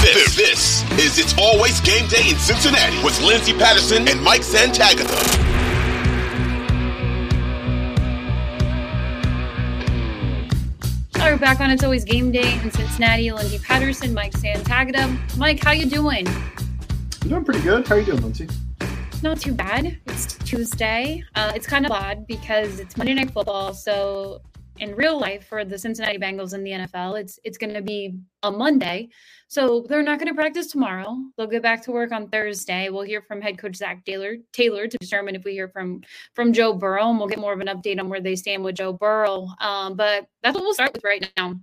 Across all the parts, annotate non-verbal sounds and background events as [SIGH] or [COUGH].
This, this is It's Always Game Day in Cincinnati with Lindsay Patterson and Mike Santagata. All right, we're back on It's Always Game Day in Cincinnati. Lindsay Patterson, Mike Santagata. Mike, how you doing? I'm doing pretty good. How are you doing, Lindsay? Not too bad. It's Tuesday. Uh, it's kind of odd because it's Monday Night Football, so in real life for the Cincinnati Bengals in the NFL, it's it's going to be a Monday. So they're not going to practice tomorrow. They'll get back to work on Thursday. We'll hear from head coach Zac Taylor Taylor to determine if we hear from from Joe Burrow, and we'll get more of an update on where they stand with Joe Burrow. Um, but that's what we'll start with right now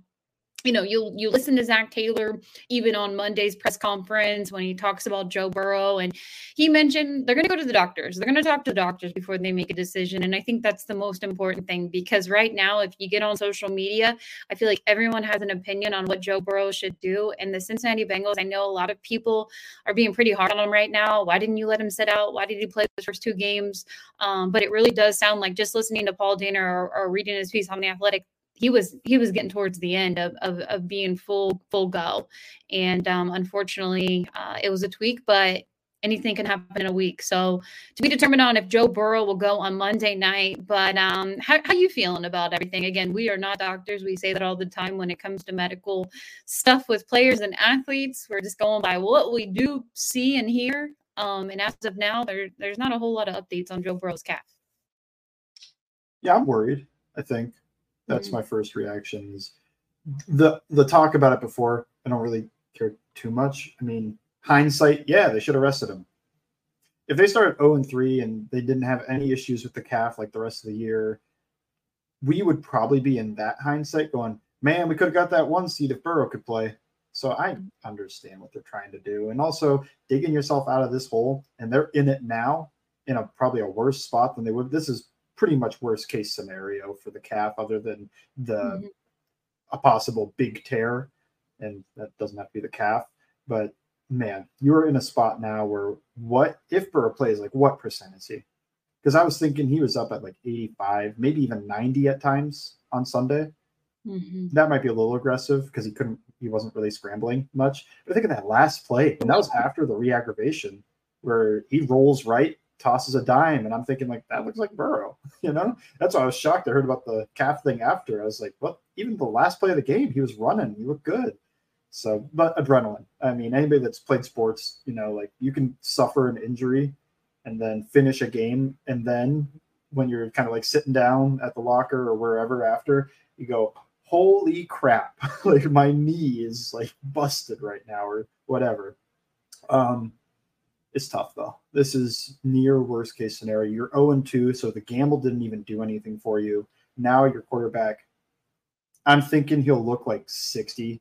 you know, you you listen to Zac Taylor even on Monday's press conference when he talks about Joe Burrow, and he mentioned they're going to go to the doctors. They're going to talk to the doctors before they make a decision, and I think that's the most important thing because right now, if you get on social media, I feel like everyone has an opinion on what Joe Burrow should do. And the Cincinnati Bengals, I know a lot of people are being pretty hard on him right now. Why didn't you let him sit out? Why did he play the first two games? Um, but it really does sound like just listening to Paul Dehner or, or reading his piece on the Athletic he was he was getting towards the end of of, of being full full go, and um, unfortunately, uh, it was a tweak, but anything can happen in a week. So to be determined on if Joe Burrow will go on Monday night. But um, how how you feeling about everything? Again, we are not doctors. We say that all the time when it comes to medical stuff with players and athletes. We're just going by what we do see and hear. Um, and as of now, there there's not a whole lot of updates on Joe Burrow's calf. Yeah, I'm worried. I think that's mm-hmm. my first reaction. Is the the talk about it before? I don't really care too much. I mean, hindsight, yeah, they should have arrested him. If they started 0 and 3 and they didn't have any issues with the calf like the rest of the year, we would probably be in that hindsight going, man, we could have got that one seed if Burrow could play. So I understand what they're trying to do. And also digging yourself out of this hole, and they're in it now in a probably a worse spot than they would. This is pretty much worst case scenario for the calf, other than the mm-hmm. a possible big tear, and that doesn't have to be the calf. But man, you're in a spot now where what if Burrow plays like what percent is he? Because I was thinking he was up at like 85, maybe even 90 at times on Sunday. Mm-hmm. That might be a little aggressive because he couldn't, he wasn't really scrambling much. But I think of that last play, and that was after the re-aggravation where he rolls right tosses a dime, and I'm thinking like that looks like Burrow. [LAUGHS] You know, that's why I was shocked. I heard about the calf thing after. I was like, what? even the last play of the game, he was running. He looked good. So, but adrenaline. I mean, anybody that's played sports, you know, like you can suffer an injury and then finish a game, and then when you're kind of like sitting down at the locker or wherever after, you go, holy crap [LAUGHS] like my knee is like busted right now or whatever um it's tough though. This is near worst case scenario. You're 0 2, so the gamble didn't even do anything for you. Now your quarterback, I'm thinking he'll look like 60,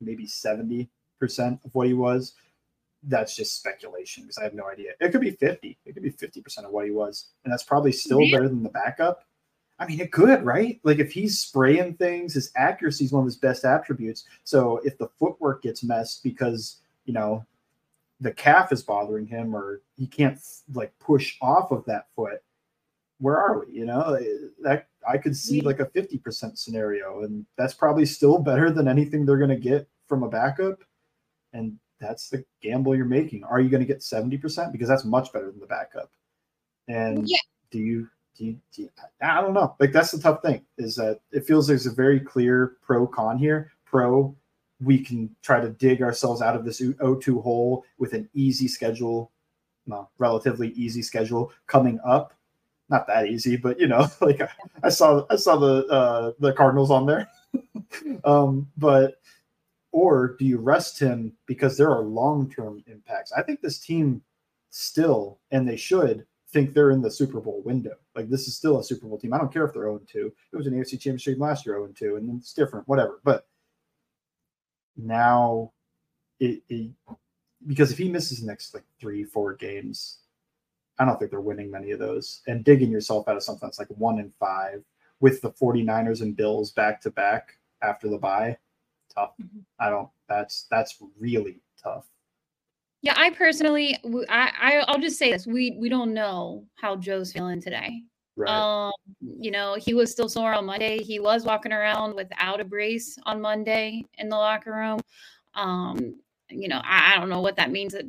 maybe 70% of what he was. That's just speculation because I have no idea. It could be 50. It could be 50% of what he was. And that's probably still better than the backup. I mean, it could, right? Like if he's spraying things, his accuracy is one of his best attributes. So if the footwork gets messed because, you know, the calf is bothering him or he can't like push off of that foot where are we you know that I could see like a 50% scenario, and that's probably still better than anything they're going to get from a backup. And that's the gamble you're making. Are you going to get 70%? Because that's much better than the backup. And Yeah. do you, do you, do you, I don't know. Like, that's the tough thing is that it feels there's a very clear pro con here. Pro, we can try to dig ourselves out of this O2 hole with an easy schedule, well, relatively easy schedule coming up. Not that easy, but you know, [LAUGHS] like I, I saw, I saw the uh, the Cardinals on there. [LAUGHS] um, but or do you rest him because there are long term impacts? I think this team still, and they should think they're in the Super Bowl window. Like this is still a Super Bowl team. I don't care if they're 0 2. It was an AFC championship last year 0 2, and it's different, whatever. But now it, it because if he misses the next like three, four games, I don't think they're winning many of those. And digging yourself out of something that's like one in five with the 49ers and Bills back to back after the bye, tough. Mhm. I don't that's that's really tough. Yeah, I personally, I I'll just say this: we we don't know how Joe's feeling today. Right. Um, you know, he was still sore on Monday. He was walking around without a brace on Monday in the locker room. Um, you know, I, I don't know what that means. That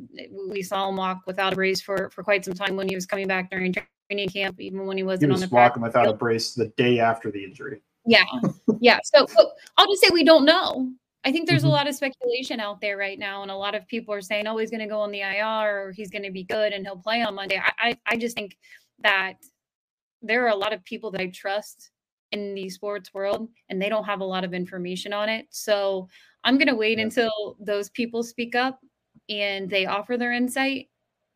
we saw him walk without a brace for for quite some time when he was coming back during training camp, even when he he wasn't on was the practice walking without a brace the day after the injury. Yeah, yeah. So, so I'll just say we don't know. I think there's Mhm. a lot of speculation out there right now, and a lot of people are saying, "Oh, he's going to go on the IR, or he's going to be good, and he'll play on Monday." I, I, I just think that there are a lot of people that I trust in the sports world, and they don't have a lot of information on it. So I'm going to wait Yeah. until those people speak up and they offer their insight.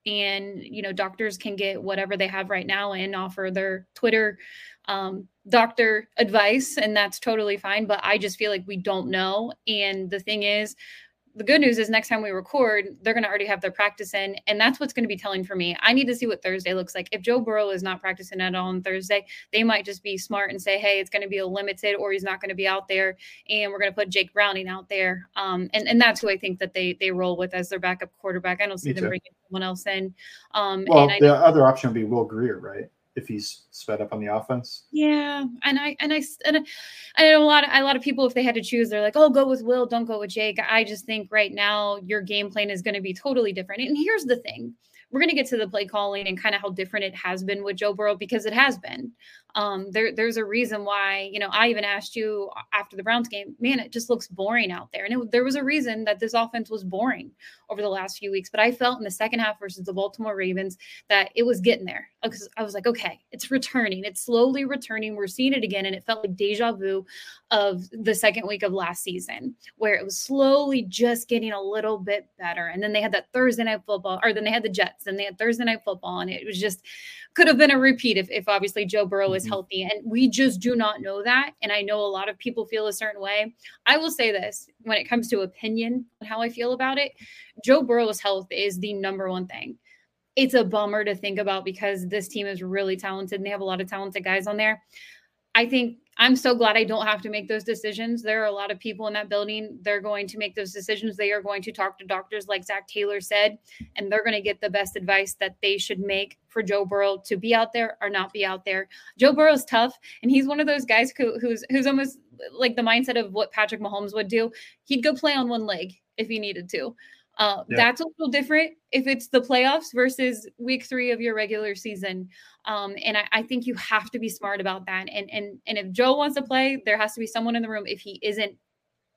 And you know, doctors can get whatever they have right now and offer their Twitter um, doctor advice, and that's totally fine. But I just feel like we don't know. And the thing is, the good news is next time we record, they're going to already have their practice in. And that's what's going to be telling for me. I need to see what Thursday looks like. If Joe Burrow is not practicing at all on Thursday, they might just be smart and say, hey, it's going to be a limited or he's not going to be out there. And we're going to put Jake Browning out there. Um, and, and that's who I think that they they roll with as their backup quarterback. I don't see Me them too. bringing someone else in. Um, Well, and I the other option would be Will Grier, right? If he's sped up on the offense. Yeah, and I and I and I, I know a lot of a lot of people if they had to choose, they're like, "Oh, go with Will, don't go with Jake." I just think right now your game plan is going to be totally different. And here's the thing: we're going to get to the play calling and kind of how different it has been with Joe Burrow because it has been. Um, there, there's a reason why you know I even asked you after the Browns game, man, it just looks boring out there, and it, there was a reason that this offense was boring over the last few weeks. But I felt in the second half versus the Baltimore Ravens that it was getting there because I was like, okay, it's returning. It's slowly returning. We're seeing it again. And it felt like deja vu of the second week of last season, where it was slowly just getting a little bit better. And then they had that Thursday night football, or then they had the Jets, and they had Thursday night football. And it was just could have been a repeat if, if obviously Joe Burrow healthy. And we just do not know that. And I know a lot of people feel a certain way. I will say this when it comes to opinion and how I feel about it, Joe Burrow's health is the number one thing it's a bummer to think about because this team is really talented and they have a lot of talented guys on there. I think I'm so glad I don't have to make those decisions. There are a lot of people in that building. They're going to make those decisions. They are going to talk to doctors, like Zac Taylor said, and they're going to get the best advice that they should make for Joe Burrow to be out there or not be out there. Joe Burrow's tough, and he's one of those guys who, who's who's almost like the mindset of what Patrick Mahomes would do. He'd go play on one leg if he needed to. Uh, Yeah. That's a little different if it's the playoffs versus week three of your regular season. Um, and I, I think you have to be smart about that. And and and if Joe wants to play, there has to be someone in the room. If he isn't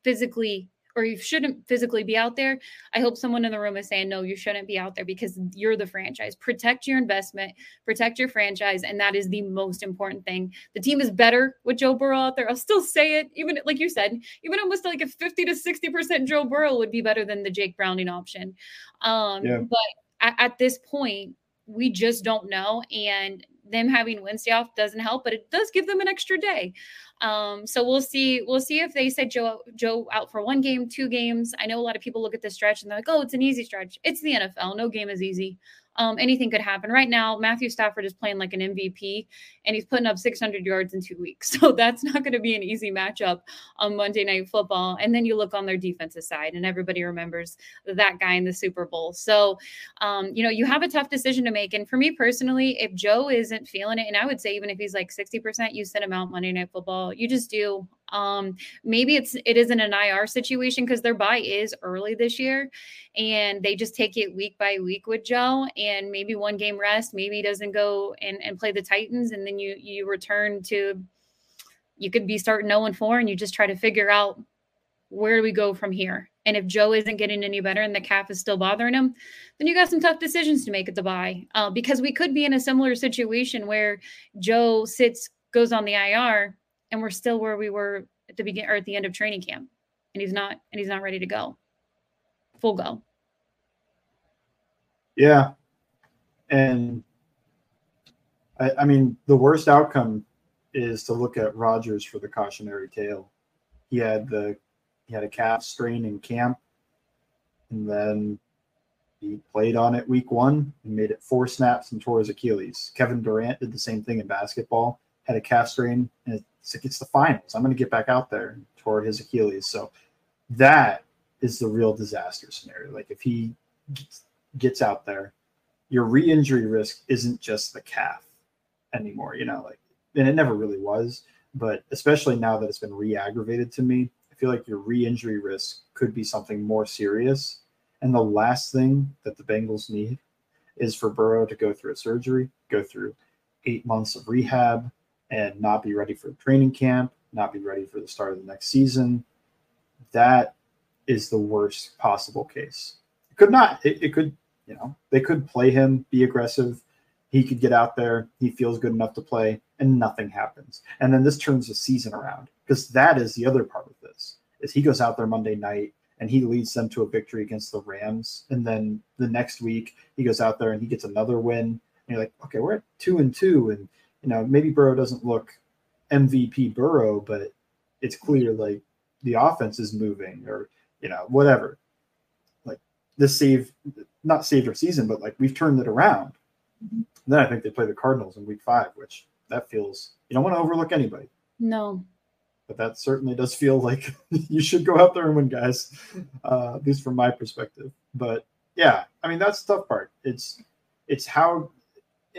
physically or you shouldn't physically be out there, I hope someone in the room is saying, no, you shouldn't be out there because you're the franchise. Protect your investment, protect your franchise, and that is the most important thing. The team is better with Joe Burrow out there. I'll still say it, even like you said, even almost like a 50 to 60% Joe Burrow would be better than the Jake Browning option. Um, Yeah. But at, at this point, we just don't know. And them having Wednesday off doesn't help, but it does give them an extra day. Um, so we'll see. We'll see if they said Joe Joe out for one game, two games. I know a lot of people look at this stretch and they're like, "Oh, it's an easy stretch." It's the NFL. No game is easy. Um, anything could happen. Right now, Matthew Stafford is playing like an MVP and he's putting up 600 yards in two weeks. [LAUGHS] So that's not going to be an easy matchup on Monday Night Football. And then you look on their defensive side and everybody remembers that guy in the Super Bowl. So, um, you know, you have a tough decision to make. And for me personally, if Joe isn't feeling it, and I would say even if he's like 60%, you send him out Monday Night Football. You just do. Um, maybe it's it isn't an IR situation because their bye is early this year, and they just take it week by week with Joe, and maybe one game rest, maybe he doesn't go and, and play the Titans, and then you you return to you could be starting 0 and 4 and you just try to figure out where do we go from here. And if Joe isn't getting any better and the calf is still bothering him, then you got some tough decisions to make at the bye. Uh, because we could be in a similar situation where Joe sits, goes on the IR, and we're still where we were at the beginning or at the end of training camp, and he's not and he's not ready to go, full go. Yeah, and I, I mean the worst outcome is to look at Rodgers for the cautionary tale. He had the he had a calf strain in camp, and then he played on it week one and made it four snaps and tore his Achilles. Kevin Durant did the same thing in basketball, had a calf strain, and it's it's the finals. I'm going to get back out there tore his Achilles. So that is the real disaster scenario. Like if he gets out there, your re-injury risk isn't just the calf anymore. You know, like and it never really was, but especially now that it's been re-aggravated to me, I feel like your re-injury risk could be something more serious. And the last thing that the Bengals need is for Burrow to go through a surgery, go through eight months of rehab, and not be ready for training camp, not be ready for the start of the next season. That is the worst possible case. It could not, it, it could, you know, they could play him, be aggressive. He could get out there, he feels good enough to play, and nothing happens. And then this turns the season around because that is the other part of this is he goes out there Monday night and he leads them to a victory against the Rams. And then the next week he goes out there and he gets another win. And you're like, okay, we're at two and two, and you know, maybe Burrow doesn't look MVP Burrow, but it's clear like the offense is moving or, you know, whatever. Like this save, not saved our season, but like we've turned it around. Mm-hmm. Then I think they play the Cardinals in week five, which that feels, you don't want to overlook anybody. No. But that certainly does feel like [LAUGHS] you should go out there and win, guys, uh, at least from my perspective. But yeah, I mean, that's the tough part. It's, it's how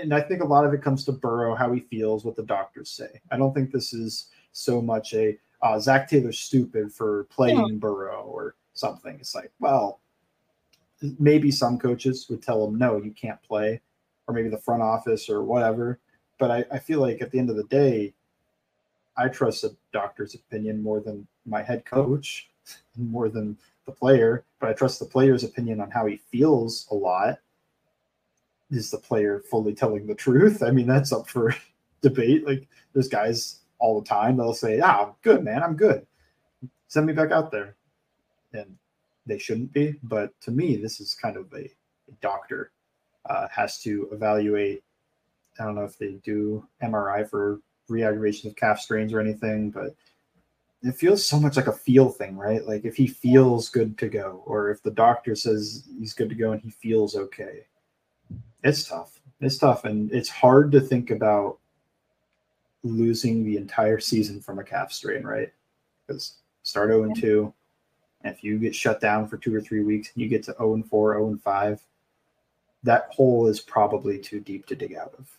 and I think a lot of it comes to Burrow, how he feels, what the doctors say. I don't think this is so much a uh, Zac Taylor's stupid for playing yeah. Burrow or something. It's like, well, maybe some coaches would tell him, no, you can't play, or maybe the front office or whatever. But I, I feel like at the end of the day, I trust a doctor's opinion more than my head coach, [LAUGHS] more than the player. But I trust the player's opinion on how he feels a lot is the player fully telling the truth? I mean, that's up for [LAUGHS] debate. Like there's guys all the time they'll say, "Ah, I'm good, man. I'm good. Send me back out there," and they shouldn't be. But to me, this is kind of a, a doctor uh, has to evaluate. I don't know if they do MRI for re-aggravation of calf strains or anything, but it feels so much like a feel thing, right? Like if he feels good to go, or if the doctor says he's good to go and he feels okay, it's tough. It's tough, and it's hard to think about losing the entire season from a calf strain, right? Because start 0 and 2, and if you get shut down for two or three weeks and you get to 0 and 4, 0 and 5, that hole is probably too deep to dig out of.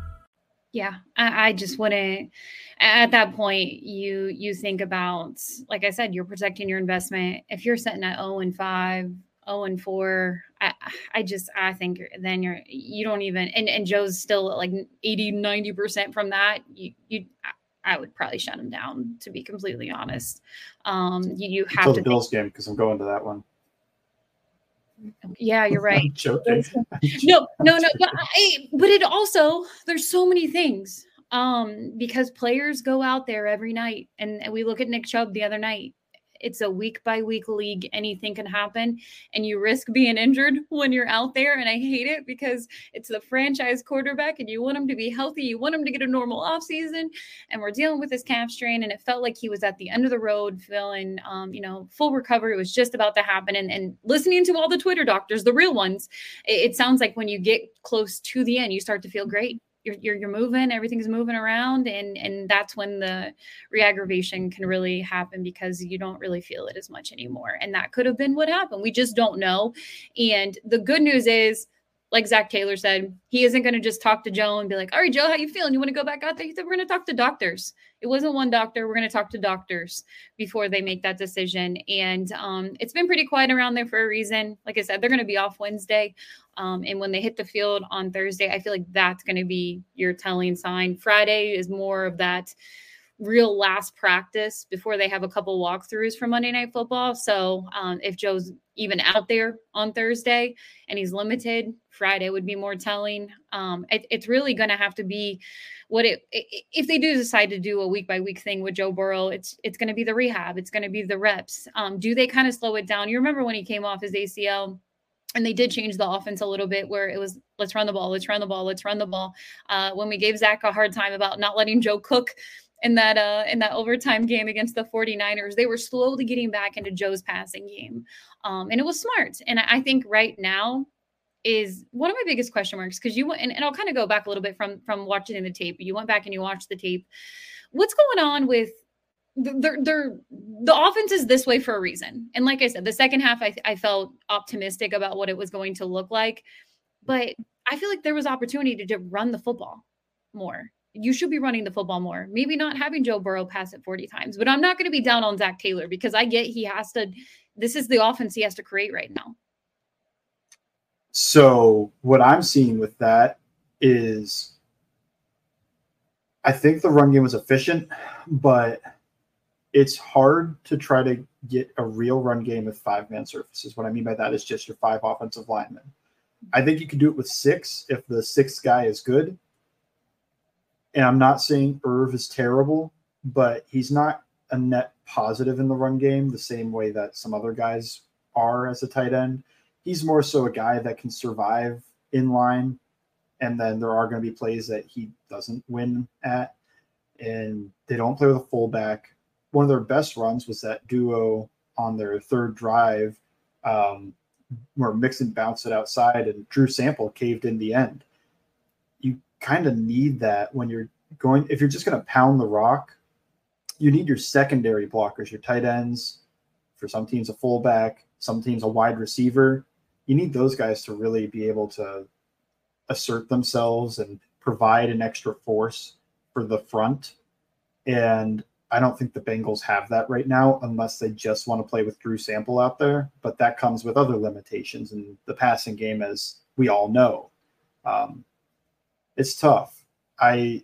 Yeah, I, I just wouldn't. At that point, you you think about, like I said, you're protecting your investment. If you're sitting at zero and five, zero and four, I, I just I think then you're you don't even and and Joe's still at like 80 90 percent from that. You you I would probably shut him down to be completely honest. Um, you, you have Until to the Bills game because I'm going to that one. Yeah, you're right. [LAUGHS] [LAUGHS] Joking. no, no, no. But, I, but it also there's so many things um because players go out there every night and, and we look at Nick Chubb the other night it's a week by week league. Anything can happen, and you risk being injured when you're out there. And I hate it because it's the franchise quarterback, and you want him to be healthy. You want him to get a normal offseason. And we're dealing with this calf strain, and it felt like he was at the end of the road, feeling, um, you know, full recovery was just about to happen. And, and listening to all the Twitter doctors, the real ones, it, it sounds like when you get close to the end, you start to feel great you're, you're, you're moving everything's moving around and and that's when the reaggravation can really happen because you don't really feel it as much anymore and that could have been what happened we just don't know and the good news is like Zac Taylor said, he isn't going to just talk to Joe and be like, "All right, Joe, how you feeling? You want to go back out there?" He said, "We're going to talk to doctors. It wasn't one doctor. We're going to talk to doctors before they make that decision." And um, it's been pretty quiet around there for a reason. Like I said, they're going to be off Wednesday, um, and when they hit the field on Thursday, I feel like that's going to be your telling sign. Friday is more of that real last practice before they have a couple walkthroughs for Monday Night Football. So um, if Joe's even out there on Thursday and he's limited, Friday would be more telling. Um, it, it's really going to have to be what it if they do decide to do a week by week thing with Joe Burrow. It's it's going to be the rehab. It's going to be the reps. Um, do they kind of slow it down? You remember when he came off his ACL? and they did change the offense a little bit where it was let's run the ball let's run the ball let's run the ball uh, when we gave zac a hard time about not letting joe cook in that uh in that overtime game against the 49ers they were slowly getting back into joe's passing game um and it was smart and i think right now is one of my biggest question marks because you and, and i'll kind of go back a little bit from from watching the tape you went back and you watched the tape. What's going on with they're, they're the offense is this way for a reason and like i said the second half I, I felt optimistic about what it was going to look like but i feel like there was opportunity to run the football more you should be running the football more. Maybe not having Joe Burrow pass it 40 times, but I'm not going to be down on Zac Taylor because I get he has to, this is the offense he has to create right now. So, what I'm seeing with that is I think the run game was efficient, but it's hard to try to get a real run game with five man surfaces. What I mean by that is just your five offensive linemen. I think you can do it with six if the sixth guy is good and I'm not saying Irv is terrible, but he's not a net positive in the run game the same way that some other guys are as a tight end. He's more so a guy that can survive in line, and then there are going to be plays that he doesn't win at, and they don't play with a fullback. One of their best runs was that duo on their third drive, um, where Mixon bounced it outside and Drew Sample caved in the end kind of need that when you're going if you're just going to pound the rock you need your secondary blockers your tight ends for some teams a fullback some teams a wide receiver you need those guys to really be able to assert themselves and provide an extra force for the front and I don't think the Bengals have that right now unless they just want to play with Drew Sample out there. But that comes with other limitations in the passing game, as we all know. Um, it's tough. I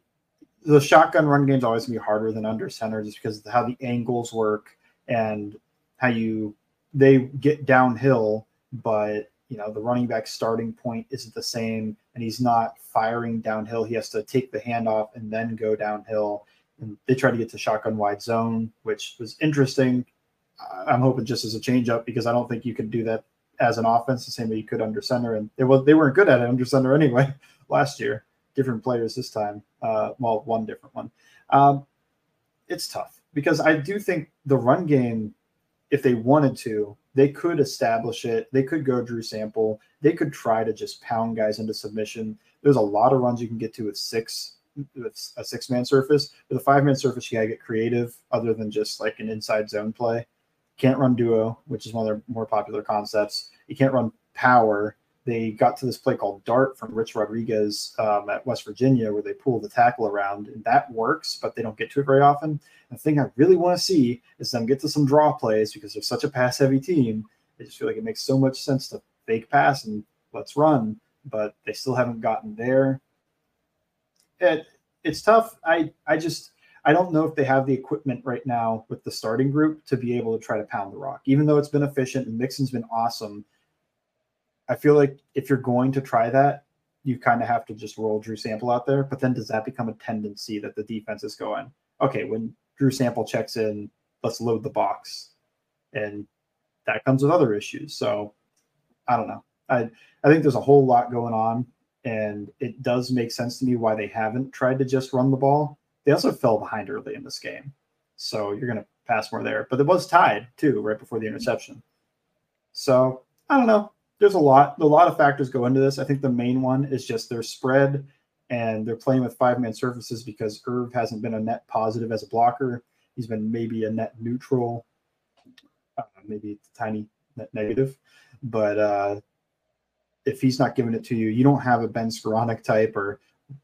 the shotgun run game is always gonna be harder than under center just because of how the angles work and how you they get downhill, but you know the running back starting point isn't the same, and he's not firing downhill. He has to take the handoff and then go downhill. And they try to get to shotgun wide zone, which was interesting. I'm hoping just as a change up because I don't think you can do that as an offense the same way you could under center, and they was they weren't good at it under center anyway [LAUGHS] last year different players this time. Uh, well, one different one. Um, it's tough because I do think the run game, if they wanted to, they could establish it. They could go Drew Sample. They could try to just pound guys into submission. There's a lot of runs you can get to with six with a six man surface. With a five man surface, you gotta get creative other than just like an inside zone play. Can't run duo, which is one of their more popular concepts. You can't run power they got to this play called Dart from Rich Rodriguez um, at West Virginia, where they pull the tackle around, and that works, but they don't get to it very often. The thing I really want to see is them get to some draw plays because they're such a pass heavy team. I just feel like it makes so much sense to fake pass and let's run, but they still haven't gotten there. It it's tough. I I just I don't know if they have the equipment right now with the starting group to be able to try to pound the rock, even though it's been efficient and Mixon's been awesome I feel like if you're going to try that, you kind of have to just roll Drew Sample out there. But then does that become a tendency that the defense is going, okay, when Drew Sample checks in, let's load the box. And that comes with other issues. So I don't know. I I think there's a whole lot going on, and it does make sense to me why they haven't tried to just run the ball. They also fell behind early in this game, so you're going to pass more there. But it was tied too right before the interception. So I don't know. There's a lot. A lot of factors go into this. I think the main one is just their spread, and they're playing with five man surfaces because Irv hasn't been a net positive as a blocker. He's been maybe a net neutral, uh, maybe a tiny net negative, but uh, if he's not giving it to you, you don't have a Ben Skowronek type or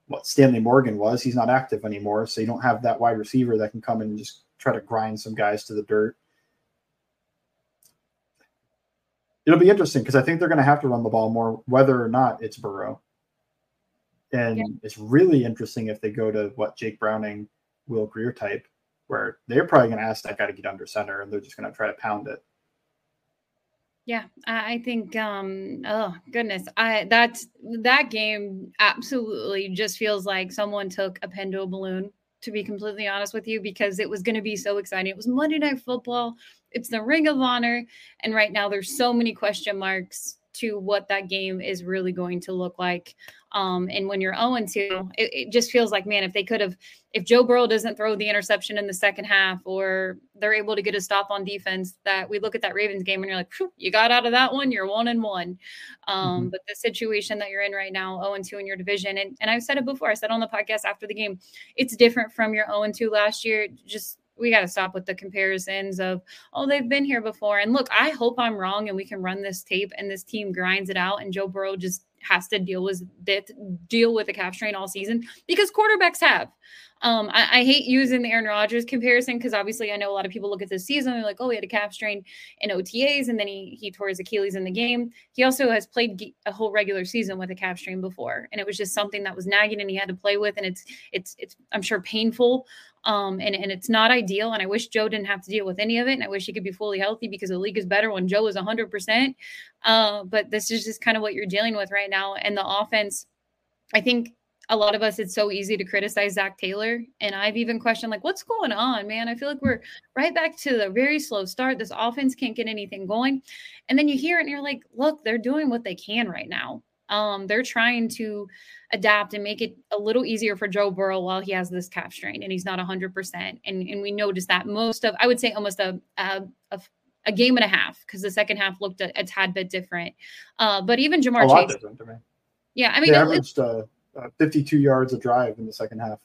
what Stanley Morgan was. He's not active anymore, so you don't have that wide receiver that can come and just try to grind some guys to the dirt. It'll be interesting because I think they're going to have to run the ball more, whether or not it's Burrow. And yeah. it's really interesting if they go to what Jake Browning, Will Grier type, where they're probably going to ask that guy to get under center and they're just going to try to pound it. Yeah, I think um oh goodness. I that's that game absolutely just feels like someone took a pen to a balloon to be completely honest with you because it was going to be so exciting. It was Monday night football. It's the Ring of Honor and right now there's so many question marks to what that game is really going to look like. Um, and when you're 0 2, it, it, just feels like, man, if they could have, if Joe Burrow doesn't throw the interception in the second half or they're able to get a stop on defense, that we look at that Ravens game and you're like, you got out of that one, you're one and one. Um, mm-hmm. But the situation that you're in right now, 0 2 in your division, and, and I've said it before, I said on the podcast after the game, it's different from your 0 2 last year. Just we got to stop with the comparisons of oh they've been here before and look i hope i'm wrong and we can run this tape and this team grinds it out and joe burrow just has to deal with that deal with the calf strain all season because quarterbacks have um, I, I, hate using the Aaron Rodgers comparison because obviously I know a lot of people look at this season and they're like, oh, he had a calf strain in OTAs and then he he tore his Achilles in the game. He also has played a whole regular season with a calf strain before, and it was just something that was nagging and he had to play with, and it's it's it's I'm sure painful. Um, and, and it's not ideal. And I wish Joe didn't have to deal with any of it. And I wish he could be fully healthy because the league is better when Joe is 100%. Uh, but this is just kind of what you're dealing with right now. And the offense, I think a lot of us, it's so easy to criticize Zac Taylor. And I've even questioned, like, what's going on, man? I feel like we're right back to the very slow start. This offense can't get anything going. And then you hear it and you're like, look, they're doing what they can right now. Um, they're trying to adapt and make it a little easier for Joe Burrow while he has this calf strain and he's not 100%. And, and we noticed that most of, I would say almost a, a, a a game and a half because the second half looked a, a tad bit different. Uh, but even Ja'Marr Chase, yeah, I mean, they averaged uh, uh, 52 yards a drive in the second half.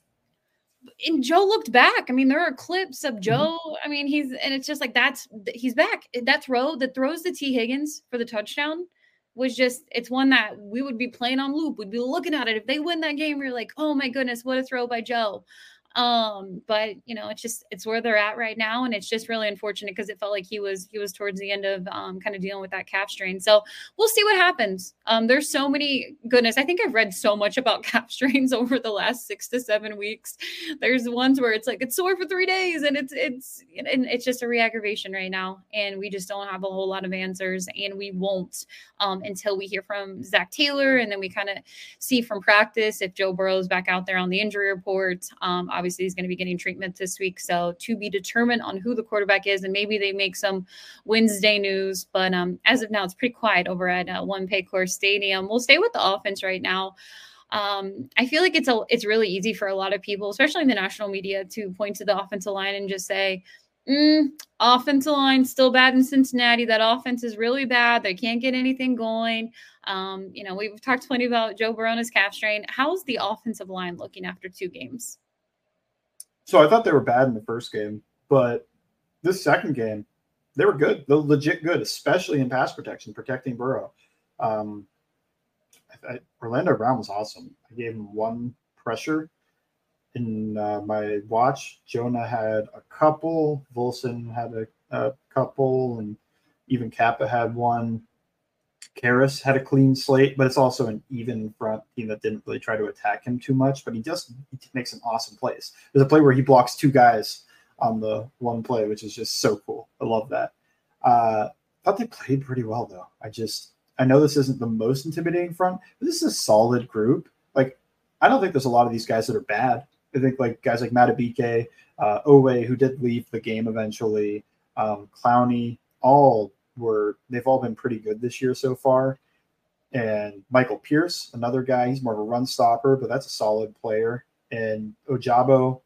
And Joe looked back. I mean, there are clips of mm-hmm. Joe. I mean, he's and it's just like that's he's back. That throw that throws the Tee Higgins for the touchdown was just it's one that we would be playing on loop. We'd be looking at it. If they win that game, we're like, oh my goodness, what a throw by Joe. Um, but you know, it's just it's where they're at right now, and it's just really unfortunate because it felt like he was he was towards the end of um, kind of dealing with that calf strain. So we'll see what happens. Um, there's so many goodness. I think I've read so much about [LAUGHS] calf strains over the last six to seven weeks. There's ones where it's like it's sore for three days, and it's it's and it's just a reaggravation right now, and we just don't have a whole lot of answers, and we won't um, until we hear from Zac Taylor, and then we kind of see from practice if Joe Burrow's back out there on the injury report. Um, Obviously, he's going to be getting treatment this week. So to be determined on who the quarterback is, and maybe they make some Wednesday news. But um, as of now, it's pretty quiet over at uh, One Paycor Stadium. We'll stay with the offense right now. Um, I feel like it's a it's really easy for a lot of people, especially in the national media, to point to the offensive line and just say, mm, offensive line still bad in Cincinnati. That offense is really bad. They can't get anything going. Um, you know, we've talked plenty about Joe Burrow's calf strain. How's the offensive line looking after two games? So I thought they were bad in the first game, but this second game, they were good. They're legit good, especially in pass protection, protecting Burrow. Um, I, I, Orlando Brown was awesome. I gave him one pressure in uh, my watch. Jonah had a couple. Volson had a, a couple, and even Cappa had one. Karras had a clean slate, but it's also an even front team that didn't really try to attack him too much. But he just he makes an awesome plays. There's a play where he blocks two guys on the one play, which is just so cool. I love that. Uh, thought they played pretty well though. I just I know this isn't the most intimidating front, but this is a solid group. Like, I don't think there's a lot of these guys that are bad. I think like guys like Madubuike, uh, Oweh, who did leave the game eventually, um, Clowney, all were they've all been pretty good this year so far. And Michael Pierce, another guy, he's more of a run stopper, but that's a solid player. And Ojabo,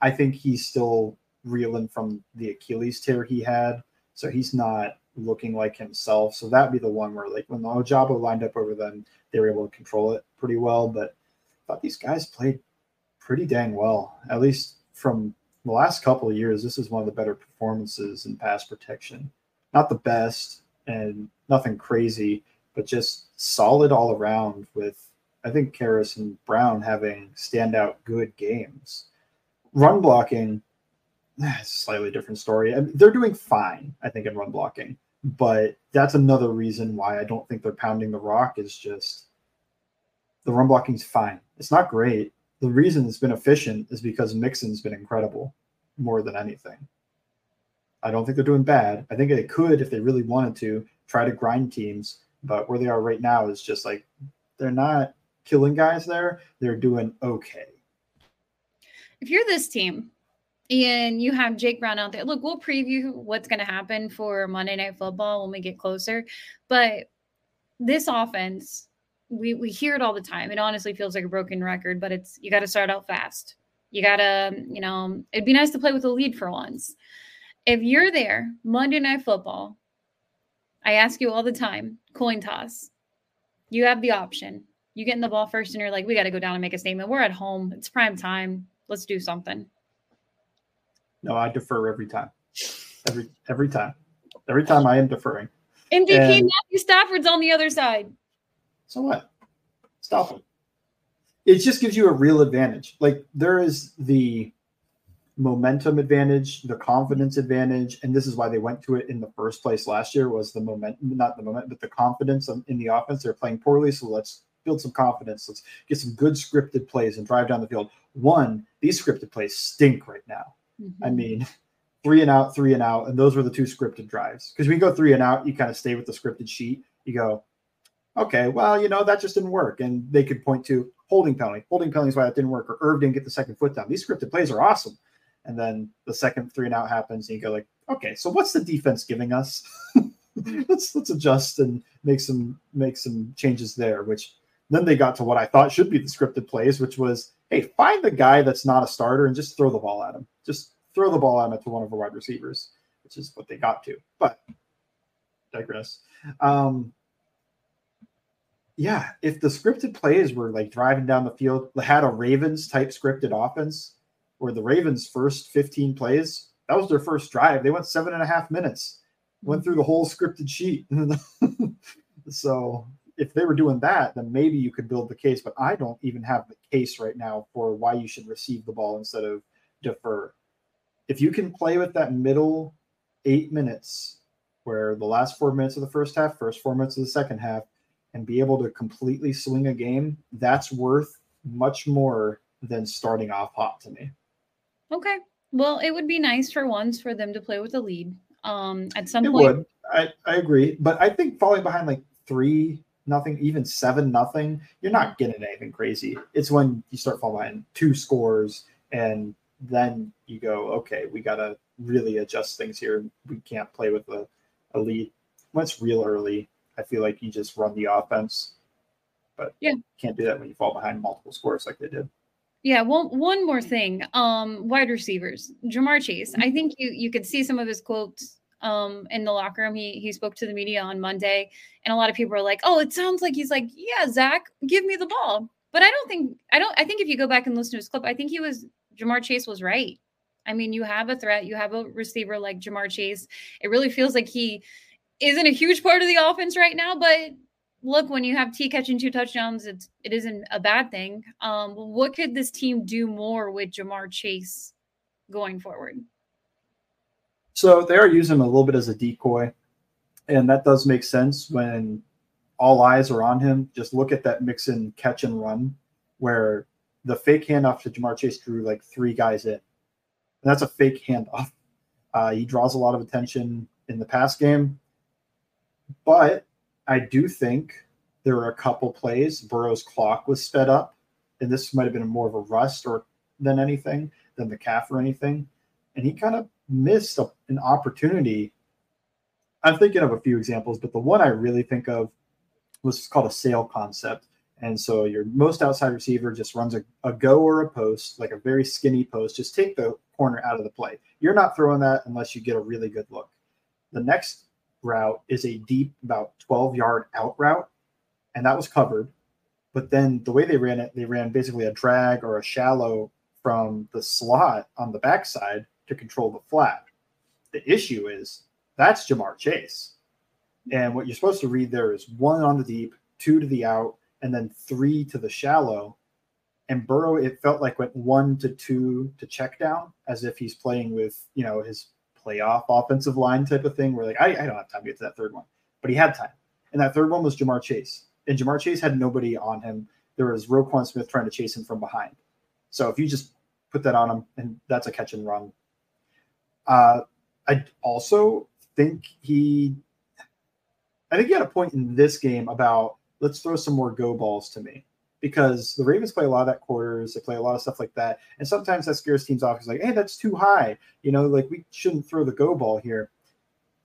I think he's still reeling from the Achilles tear he had, so he's not looking like himself. So that'd be the one where like when Ojabo lined up over them, they were able to control it pretty well. But I thought these guys played pretty dang well, at least from the last couple of years. This is one of the better performances in pass protection. Not the best and nothing crazy, but just solid all around with I think Karras and Brown having standout good games. Run blocking, eh, a slightly different story. I mean, they're doing fine, I think, in run blocking, but that's another reason why I don't think they're pounding the rock. Is just the run blocking's fine. It's not great. The reason it's been efficient is because Mixon's been incredible more than anything. I don't think they're doing bad. I think they could, if they really wanted to, try to grind teams. But where they are right now is just like they're not killing guys there. They're doing okay. If you're this team and you have Jake Brown out there, look, we'll preview what's going to happen for Monday Night Football when we get closer. But this offense, we, we hear it all the time. It honestly feels like a broken record, but it's you got to start out fast. You got to, you know, it'd be nice to play with a lead for once. If you're there, Monday Night Football, I ask you all the time coin toss. You have the option. You get in the ball first and you're like, we got to go down and make a statement. We're at home. It's prime time. Let's do something. No, I defer every time. Every every time. Every time I am deferring. MVP and, Matthew Stafford's on the other side. So what? Stop him. It just gives you a real advantage. Like there is the momentum advantage, the confidence advantage, and this is why they went to it in the first place last year was the momentum, not the moment, but the confidence in the offense. They're playing poorly, so let's build some confidence. Let's get some good scripted plays and drive down the field. One, these scripted plays stink right now. Mm-hmm. I mean, three and out, three and out, and those were the two scripted drives. Because we go three and out, you kind of stay with the scripted sheet. You go, okay, well, you know, that just didn't work. And they could point to holding penalty. Holding penalty is why that didn't work, or Irv didn't get the second foot down. These scripted plays are awesome. And then the second three and out happens, and you go like, okay, so what's the defense giving us? [LAUGHS] let's let's adjust and make some make some changes there. Which then they got to what I thought should be the scripted plays, which was, hey, find the guy that's not a starter and just throw the ball at him. Just throw the ball at him to one of the wide receivers, which is what they got to. But digress. Um, yeah, if the scripted plays were like driving down the field, had a Ravens type scripted offense, where the Ravens' first 15 plays, that was their first drive. They went seven and a half minutes, went through the whole scripted sheet. [LAUGHS] so if they were doing that, then maybe you could build the case. But I don't even have the case right now for why you should receive the ball instead of defer. If you can play with that middle eight minutes, where the last four minutes of the first half, first four minutes of the second half, and be able to completely swing a game, that's worth much more than starting off hot to me. Okay. Well, it would be nice for once for them to play with a lead. Um, at some it point, would. I, I agree, but I think falling behind like three nothing, even seven nothing, you're not getting anything crazy. It's when you start falling behind two scores, and then you go, okay, we got to really adjust things here. We can't play with a, a lead. When it's real early, I feel like you just run the offense, but yeah, can't do that when you fall behind multiple scores like they did. Yeah, one one more thing. Um, wide receivers, Ja'Marr Chase. I think you you could see some of his quotes um in the locker room. He he spoke to the media on Monday, and a lot of people are like, "Oh, it sounds like he's like, yeah, Zac, give me the ball." But I don't think I don't. I think if you go back and listen to his clip, I think he was Ja'Marr Chase was right. I mean, you have a threat, you have a receiver like Ja'Marr Chase. It really feels like he isn't a huge part of the offense right now, but look, when you have Tee catching two touchdowns, it's it isn't a bad thing. Um, what could this team do more with Ja'Marr Chase going forward? So they are using him a little bit as a decoy, and that does make sense when all eyes are on him. Just look at that Mixon catch and run, where the fake handoff to Ja'Marr Chase drew like three guys in. And that's a fake handoff. Uh, he draws a lot of attention in the pass game, but I do think there were a couple plays. Burrow's clock was sped up, and this might have been more of a rust or than anything than the calf or anything. And he kind of missed a, an opportunity. I'm thinking of a few examples, but the one I really think of was called a sail concept. And so your most outside receiver just runs a, a go or a post, like a very skinny post. Just take the corner out of the play. You're not throwing that unless you get a really good look. The next route is a deep, about 12 yard out route, and that was covered. But then the way they ran it, they ran basically a drag or a shallow from the slot on the backside to control the flat. The issue is that's Ja'Marr Chase. And what you're supposed to read there is one on the deep, two to the out, and then three to the shallow. And Burrow, it felt like went one to two to check down as if he's playing with, you know, his playoff offensive line type of thing where like, I, I don't have time to get to that third one, but he had time. And that third one was Ja'Marr Chase. And Ja'Marr Chase had nobody on him. There was Roquan Smith trying to chase him from behind. So if you just put that on him, and that's a catch and run. Uh, I also think he, I think he had a point in this game about let's throw some more go balls to me because the Ravens play a lot of that quarters, they play a lot of stuff like that, and sometimes that scares teams off. It's like, hey, that's too high. You know, like we shouldn't throw the go ball here.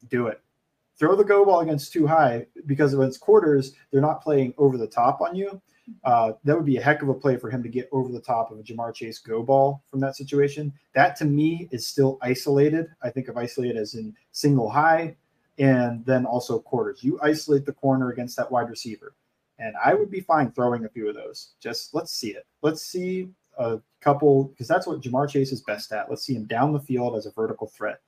Do it. Throw the go ball against too high because when it's quarters, they're not playing over the top on you. Uh, that would be a heck of a play for him to get over the top of a Ja'Marr Chase go ball from that situation. That to me is still isolated. I think of isolated as in single high and then also quarters. You isolate the corner against that wide receiver. And I would be fine throwing a few of those. Just let's see it. Let's see a couple, because that's what Ja'Marr Chase is best at. Let's see him down the field as a vertical threat.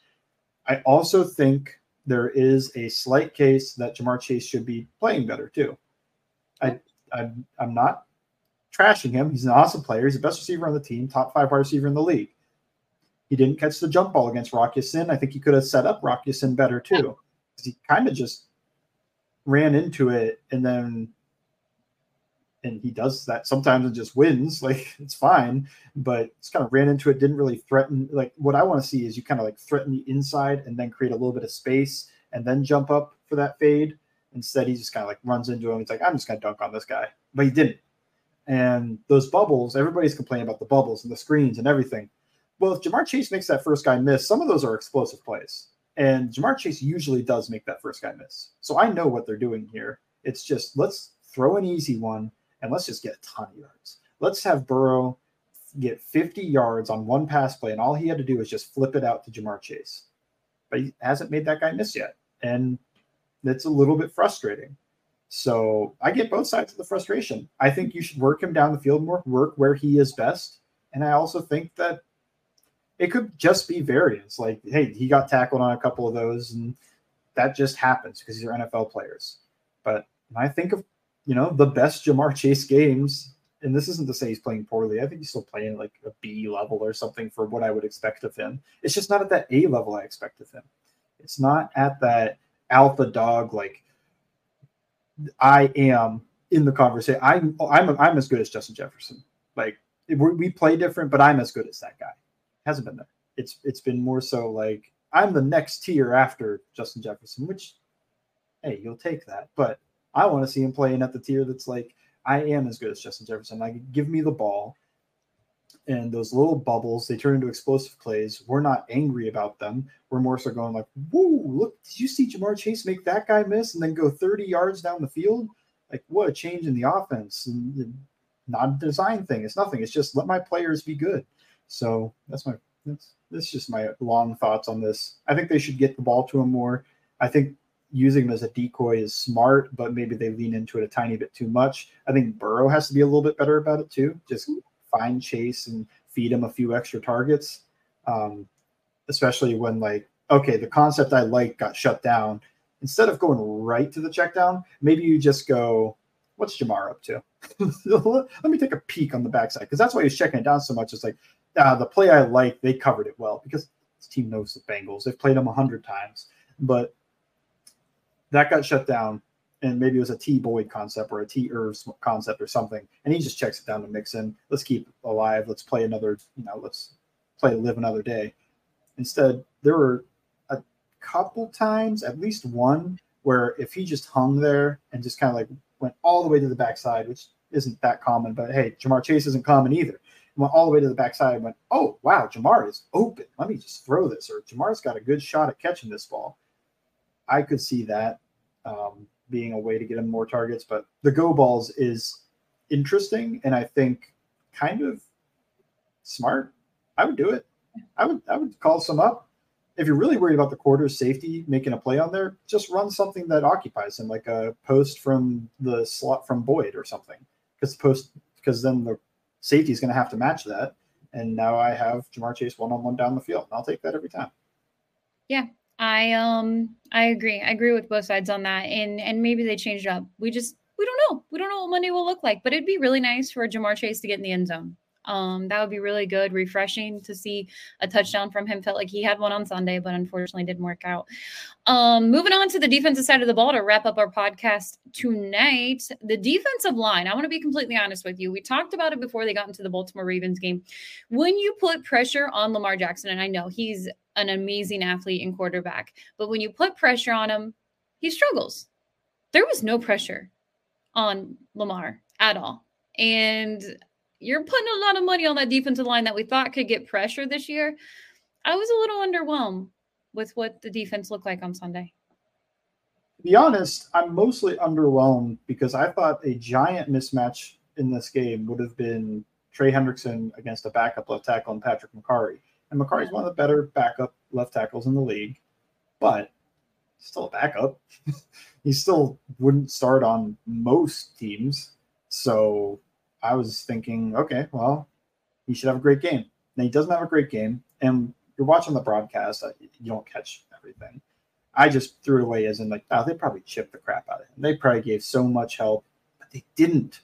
I also think there is a slight case that Ja'Marr Chase should be playing better too. I I'm, I'm not trashing him. He's an awesome player. He's the best receiver on the team, top five wide receiver in the league. He didn't catch the jump ball against Rock I think he could have set up Rock better too. He kind of just ran into it and then and he does that sometimes and just wins [LAUGHS] like it's fine but it's kind of ran into it didn't really threaten like what i want to see is you kind of like threaten the inside and then create a little bit of space and then jump up for that fade Instead, he just kind of like runs into him. He's like, I'm just to dunk on this guy. But he didn't. And those bubbles, everybody's complaining about the bubbles and the screens and everything. Well, if Ja'Marr Chase makes that first guy miss, some of those are explosive plays. And Ja'Marr Chase usually does make that first guy miss. So I know what they're doing here. It's just let's throw an easy one and let's just get a ton of yards. Let's have Burrow get 50 yards on one pass play, and all he had to do was just flip it out to Ja'Marr Chase. But he hasn't made that guy miss yet. And that's a little bit frustrating. So I get both sides of the frustration. I think you should work him down the field more, work where he is best. And I also think that it could just be variance. Like, hey, he got tackled on a couple of those, and that just happens because these are NFL players. But when I think of, you know, the best Ja'Marr Chase games, and this isn't to say he's playing poorly. I think he's still playing like a B level or something for what I would expect of him. It's just not at that A level I expect of him. It's not at that alpha dog like I am in the conversation. I'm I'm I'm as good as Justin Jefferson. Like we play different, but I'm as good as that guy. Hasn't been there. It's it's been more so like I'm the next tier after Justin Jefferson, which hey, you'll take that. But I want to see him playing at the tier that's like I am as good as Justin Jefferson. Like give me the ball and those little bubbles they turn into explosive plays. We're not angry about them. We're more so going like, "Whoa! Look, did you see Ja'Marr Chase make that guy miss and then go 30 yards down the field? Like, what a change in the offense! And, not a design thing. It's nothing. It's just let my players be good. So that's my that's that's just my long thoughts on this. I think they should get the ball to him more. I think using him as a decoy is smart, but maybe they lean into it a tiny bit too much. I think Burrow has to be a little bit better about it too. Just find Chase and feed him a few extra targets. Um, especially when like, okay, the concept I like got shut down. Instead of going right to the check down, maybe you just go, what's Ja'Marr up to? [LAUGHS] Let me take a peek on the backside because that's why he's checking it down so much. It's like uh, the play I like, they covered it well because this team knows the Bengals. They've played them a hundred times, but that got shut down and maybe it was a T Boyd concept or a T Irvs concept or something, and he just checks it down to Mixon. Let's keep alive. Let's play another. You know, let's play live another day. Instead, there were a couple times, at least one, where if he just hung there and just kind of like went all the way to the backside, which isn't that common, but hey, Ja'Marr Chase isn't common either. Went all the way to the backside and went, oh wow, Ja'Marr is open. Let me just throw this, or Ja'Marr's got a good shot at catching this ball. I could see that um, being a way to get him more targets, but the go balls is interesting and I think kind of smart. I would do it. I would I would call some up. If you're really worried about the quarter safety making a play on there, just run something that occupies him, like a post from the slot from Boyd or something. Because post because then the safety is going to have to match that. And now I have Ja'Marr Chase one on one down the field. And I'll take that every time. Yeah, I um I agree. I agree with both sides on that. And and maybe they changed up. We just we don't know. We don't know what Monday will look like, but it'd be really nice for Ja'Marr Chase to get in the end zone. Um, that would be really good, refreshing to see a touchdown from him. Felt like he had one on Sunday, but unfortunately didn't work out. Um, moving on to the defensive side of the ball to wrap up our podcast tonight. The defensive line, I want to be completely honest with you. We talked about it before they got into the Baltimore Ravens game. When you put pressure on Lamar Jackson, and I know he's an amazing athlete and quarterback, but when you put pressure on him, he struggles. There was no pressure on Lamar at all. And you're putting a lot of money on that defensive line that we thought could get pressure this year. I was a little underwhelmed with what the defense looked like on Sunday. To be honest, I'm mostly underwhelmed because I thought a giant mismatch in this game would have been Trey Hendrickson against a backup left tackle and Patrick Mekari. And Mekari's one of the better backup left tackles in the league, but still a backup. [LAUGHS] he still wouldn't start on most teams. So I was thinking, okay, well, he should have a great game. Now he doesn't have a great game, and you're watching the broadcast, uh, you don't catch everything. I just threw it away as in like, oh, they probably chipped the crap out of him. They probably gave so much help, but they didn't.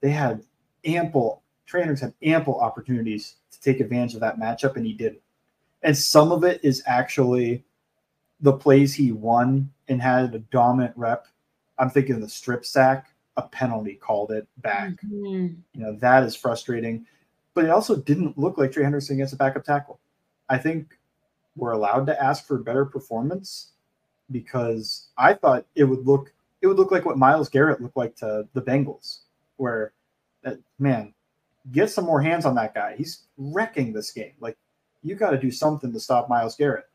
They had ample trainers had ample opportunities to take advantage of that matchup, and he didn't. And some of it is actually the plays he won and had a dominant rep. I'm thinking the strip sack a penalty called it back. Mm-hmm. You know, that is frustrating. But it also didn't look like Trey Henderson against a backup tackle. I think we're allowed to ask for better performance because I thought it would look it would look like what Myles Garrett looked like to the Bengals, where that man, get some more hands on that guy. He's wrecking this game. Like you got to do something to stop Myles Garrett.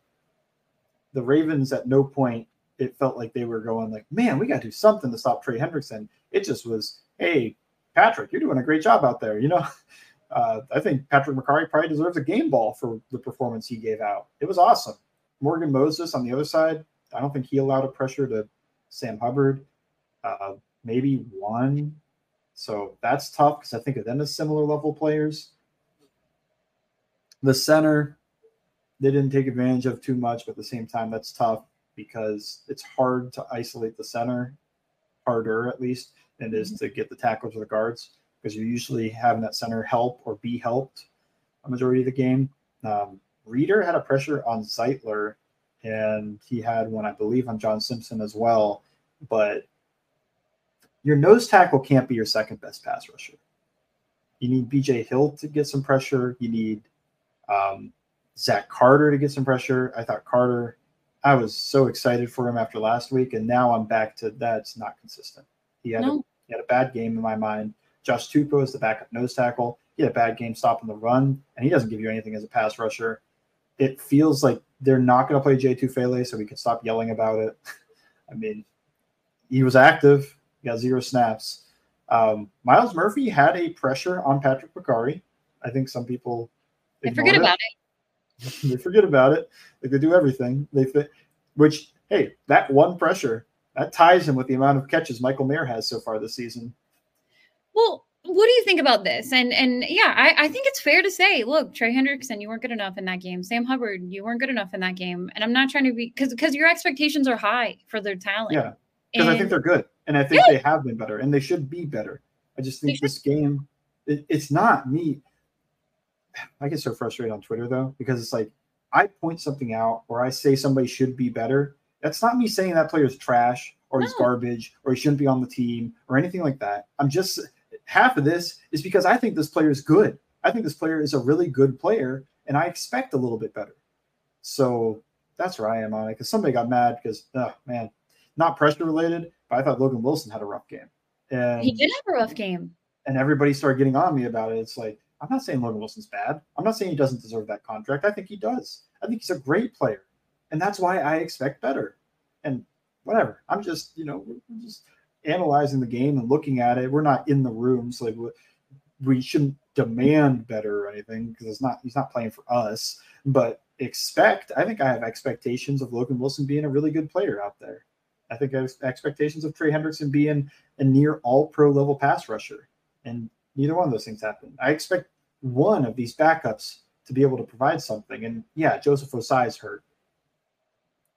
The Ravens at no point it felt like they were going like, man, we got to do something to stop Trey Hendrickson. It just was, hey, Patrick, you're doing a great job out there. You know, [LAUGHS] uh, I think Patrick Mekari probably deserves a game ball for the performance he gave out. It was awesome. Morgan Moses on the other side, I don't think he allowed a pressure to Sam Hubbard. Uh, maybe one. So that's tough because I think of them as similar level players. The center, they didn't take advantage of too much, but at the same time, that's tough because it's hard to isolate the center, harder at least than it is mm-hmm. to get the tackles or the guards because you're usually having that center help or be helped a majority of the game. Um, Reader had a pressure on Zeitler, and he had one, I believe, on John Simpson as well. But your nose tackle can't be your second best pass rusher. You need BJ Hill to get some pressure. You need um, Zach Carter to get some pressure. I thought Carter I was so excited for him after last week, and now I'm back to that's not consistent. He had, no. a, he had a bad game in my mind. Josh Tupou is the backup nose tackle. He had a bad game stopping the run, and he doesn't give you anything as a pass rusher. It feels like they're not going to play Jay Tufele, so we can stop yelling about it. [LAUGHS] I mean, he was active, he got zero snaps. Um, Myles Murphy had a pressure on Patrick Mekari. I think some people they forget it. about it [LAUGHS] they forget about it. Like they do everything. They fit, which hey, that one pressure that ties him with the amount of catches Michael Mayer has so far this season. Well, what do you think about this? And and yeah, I, I think it's fair to say, look, Trey Hendrickson, you weren't good enough in that game. Sam Hubbard, you weren't good enough in that game. And I'm not trying to be because because your expectations are high for their talent. Yeah, because I think they're good, and I think they have been better, and they should be better. I just think this game, it, it's not me. I get so frustrated on Twitter though because it's like I point something out or I say somebody should be better. That's not me saying that player's trash or he's garbage or he shouldn't be on the team or anything like that. I'm just half of this is because I think this player is good. I think this player is a really good player and I expect a little bit better. So that's where I am on it because somebody got mad because, oh man, not pressure related, but I thought Logan Wilson had a rough game. And he did have a rough game. And everybody started getting on me about it. It's like, I'm not saying Logan Wilson's bad. I'm not saying he doesn't deserve that contract. I think he does. I think he's a great player. And that's why I expect better. And whatever. I'm just, you know, we're just analyzing the game and looking at it. We're not in the room, so like we shouldn't demand better or anything because it's not he's not playing for us. But expect, I think I have expectations of Logan Wilson being a really good player out there. I think I have expectations of Trey Hendrickson being a near all pro level pass rusher. And neither one of those things happened. I expect one of these backups to be able to provide something. And yeah, Joseph Ossai is hurt.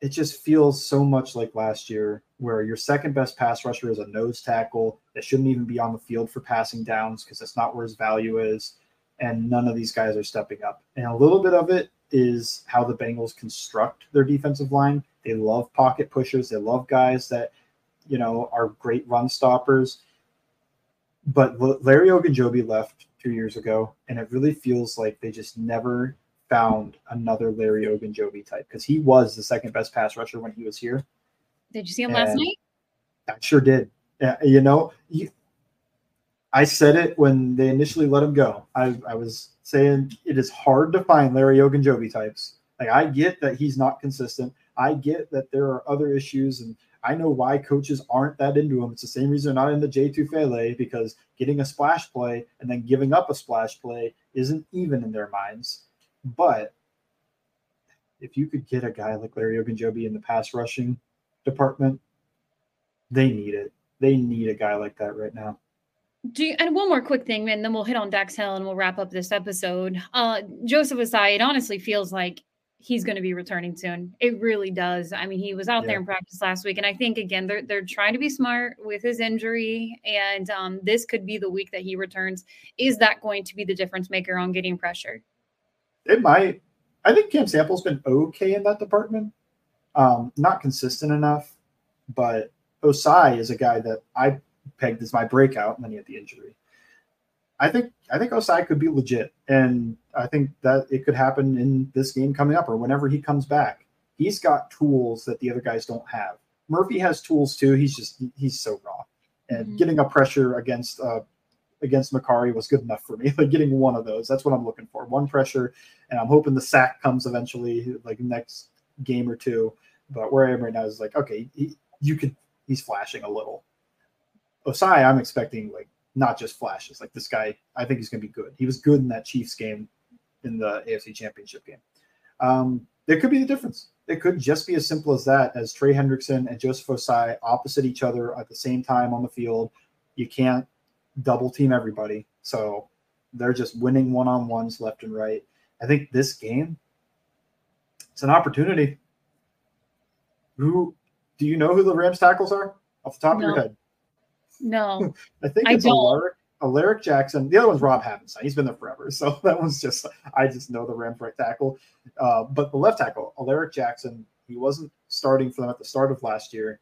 It just feels so much like last year, where your second best pass rusher is a nose tackle that shouldn't even be on the field for passing downs because that's not where his value is. And none of these guys are stepping up. And a little bit of it is how the Bengals construct their defensive line. They love pocket pushers. They love guys that, you know, are great run stoppers. But Larry Ogunjobi left two years ago, and it really feels like they just never found another Larry Ogunjobi type because he was the second best pass rusher when he was here. Did you see him and last night? I sure did. Yeah, you know, you, I said it when they initially let him go. I, I was saying it is hard to find Larry Ogunjobi types. Like I get that he's not consistent. I get that there are other issues, and I know why coaches aren't that into him. It's the same reason they're not into Jay Tufele because getting a splash play and then giving up a splash play isn't even in their minds. But if you could get a guy like Larry Ogunjobi in the pass rushing department, they need it. They need a guy like that right now. Do you, and one more quick thing, and then we'll hit on Dax Hill and we'll wrap up this episode. Uh, Joseph Ossai, it honestly feels like he's going to be returning soon. It really does. I mean, he was out yeah. there in practice last week, and I think again they're they're trying to be smart with his injury, and um, this could be the week that he returns. Is that going to be the difference maker on getting pressure? It might. I think Cam Sample's been okay in that department. Um, not consistent enough, but Ossai is a guy that I pegged as my breakout, and then he had the injury. I think I think Ossai could be legit, and I think that it could happen in this game coming up or whenever he comes back. He's got tools that the other guys don't have. Murphy has tools too. He's just he's so raw, and mm-hmm. getting a pressure against uh, against Mekari was good enough for me. [LAUGHS] like getting one of those, that's what I'm looking for. One pressure, and I'm hoping the sack comes eventually, like next game or two. But where I am right now is like, okay, he, you could. He's flashing a little, Ossai, I'm expecting like not just flashes. Like this guy, I think he's going to be good. He was good in that Chiefs game in the AFC Championship game. Um, there could be the difference. It could just be as simple as that, as Trey Hendrickson and Joseph Ossai opposite each other at the same time on the field. You can't double team everybody. So they're just winning one on ones left and right. I think this game, it's an opportunity. Who do you know who the Rams tackles are off the top no. of your head? No, [LAUGHS] I think it's I Alaric, Alaric Jackson. The other one's Rob Havenstein. He's been there forever, so [LAUGHS] that one's just I just know the Rams right tackle. Uh, but the left tackle, Alaric Jackson, he wasn't starting for them at the start of last year.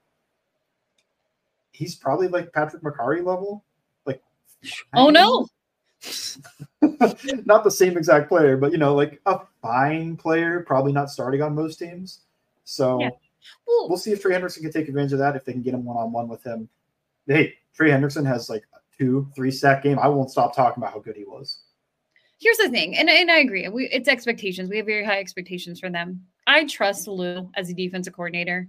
He's probably like Patrick Mekari level, like. Oh no. [LAUGHS] not the same exact player, but you know, like a fine player, probably not starting on most teams. So yeah. well, we'll see if Trey Henderson can take advantage of that if they can get him one on one with him hey, Trey Hendrickson has like two, three sack game. I won't stop talking about how good he was. Here's the thing, and, and I agree. We, it's expectations. We have very high expectations for them. I trust Lou as a defensive coordinator.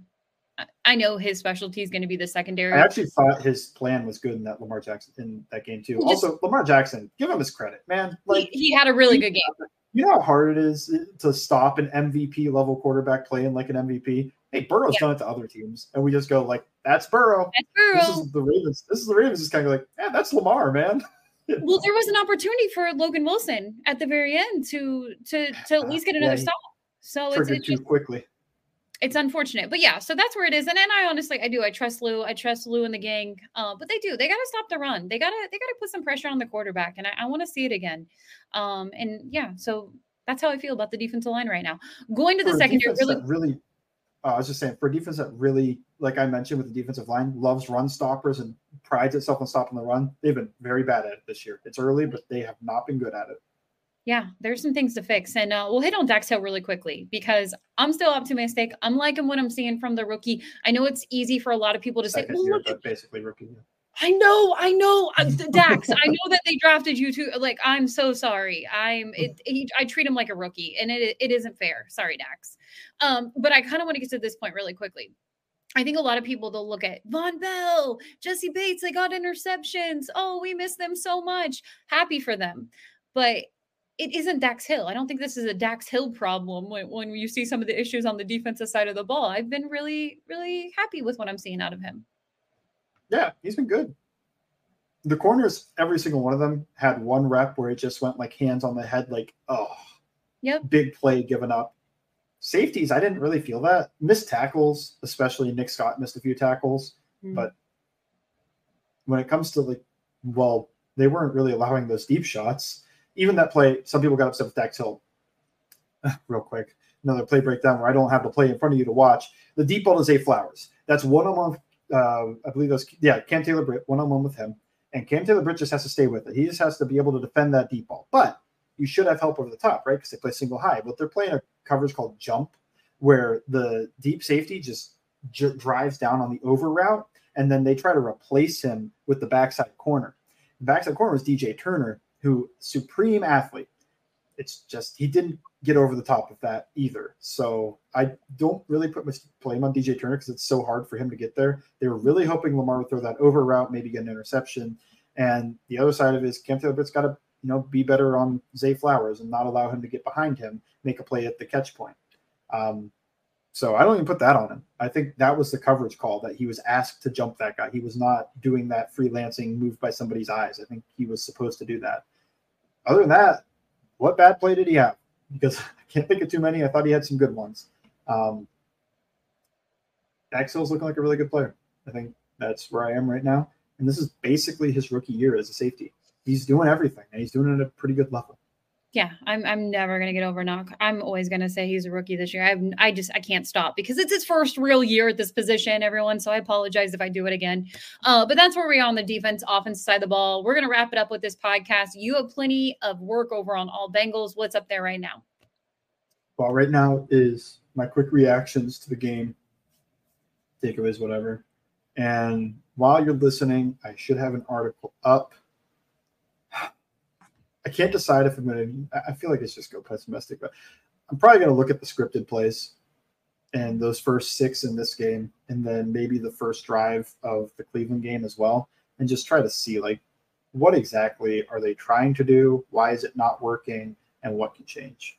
I know his specialty is going to be the secondary. I actually thought his plan was good in that Lamar Jackson in that game too. Also, Lamar Jackson, give him his credit, man. Like he, he had a really good game. You know how hard it is eh, to stop an MVP level quarterback playing like an MVP. Hey, Burrow's yeah. done it to other teams, and we just go like, "That's Burrow." That's Burrow. This is the Ravens. This is the Ravens. Just kind of like, "Yeah, that's Lamar, man." [LAUGHS] well, there was an opportunity for Logan Wilson at the very end to to to at [SIGHS] least get another yeah, stop. So it's, it's too just, quickly. It's unfortunate, but yeah. So that's where it is. And then I honestly, I do. I trust Lou. I trust Lou and the gang. Uh, but they do. They got to stop the run. They gotta. They gotta put some pressure on the quarterback, and I, I want to see it again. Um, and yeah. So that's how I feel about the defensive line right now. Going to the secondary, really, really uh, I was just saying for a defense that really, like I mentioned with the defensive line, loves run stoppers and prides itself on stopping the run. They've been very bad at it this year. It's early, but they have not been good at it. Yeah, there's some things to fix. And uh, we'll hit on Dax Hill really quickly because I'm still optimistic. I'm liking what I'm seeing from the rookie. I know it's easy for a lot of people to say, well, year, look at- basically rookie. I know, I know, uh, [LAUGHS] Dax. I know that they drafted you too. Like, I'm so sorry. I'm. It, he, I treat him like a rookie, and it it isn't fair. Sorry, Dax. Um, but I kind of want to get to this point really quickly. I think a lot of people they'll look at Vonn Bell, Jessie Bates. They got interceptions. Oh, we miss them so much. Happy for them, but it isn't Dax Hill. I don't think this is a Dax Hill problem when, when you see some of the issues on the defensive side of the ball. I've been really, really happy with what I'm seeing out of him. Yeah, he's been good. The corners, every single one of them had one rep where it just went like hands on the head, like, oh, yep, big play given up. Safeties, I didn't really feel that. Missed tackles, especially Nick Scott missed a few tackles. Mm-hmm. But when it comes to like, well, they weren't really allowing those deep shots. Even that play, some people got upset with Dax Hill. [SIGHS] Real quick, another play breakdown where I don't have the play in front of you to watch. The deep ball is Zay Flowers. That's one on one uh, I believe those, yeah, Cam Taylor Britt, one on one with him. And Cam Taylor Britt just has to stay with it. He just has to be able to defend that deep ball. But you should have help over the top, right? Because they play single high. But they're playing a coverage called jump, where the deep safety just j- drives down on the over route, and then they try to replace him with the backside corner. The backside corner was DJ Turner, who supreme athlete. It's just he didn't get over the top of that either. So I don't really put much blame on DJ Turner because it's so hard for him to get there. They were really hoping Lamar would throw that over route, maybe get an interception. And the other side of it is Cam Taylor has got to you know be better on Zay Flowers and not allow him to get behind him, make a play at the catch point. Um, so I don't even put that on him. I think that was the coverage call that he was asked to jump that guy. He was not doing that freelancing move by somebody's eyes. I think he was supposed to do that. Other than that, what bad play did he have? because [LAUGHS] I can't think of too many. I thought he had some good ones. Um, looking like a really good player. I think that's where I am right now. And this is basically his rookie year as a safety. He's doing everything, and he's doing it at a pretty good level. Yeah, I'm I'm never gonna get over knock. I'm always gonna say he's a rookie this year. I I just I can't stop because it's his first real year at this position, everyone. So I apologize if I do it again. Uh, but that's where we are on the defense, offense side of the ball. We're gonna wrap it up with this podcast. You have plenty of work over on all Bengals. What's up there right now? Well, right now is my quick reactions to the game, takeaways, whatever. And while you're listening, I should have an article up I can't decide if I'm going to. I feel like it's just go pessimistic, but I'm probably going to look at the scripted plays and those first six in this game, and then maybe the first drive of the Cleveland game as well, and just try to see like what exactly are they trying to do? Why is it not working? And what can change?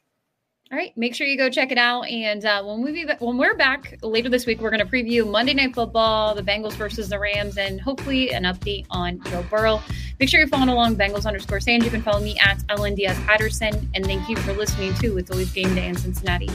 All right, make sure you go check it out. And uh, when we when we're back later this week, we're going to preview Monday Night Football, the Bengals versus the Rams, and hopefully an update on Joe Burrow. Make sure you're following along Bengals underscore Sand. You can follow me at Ellen Diaz Patterson. And thank you for listening to It's Always Game Day in Cincinnati.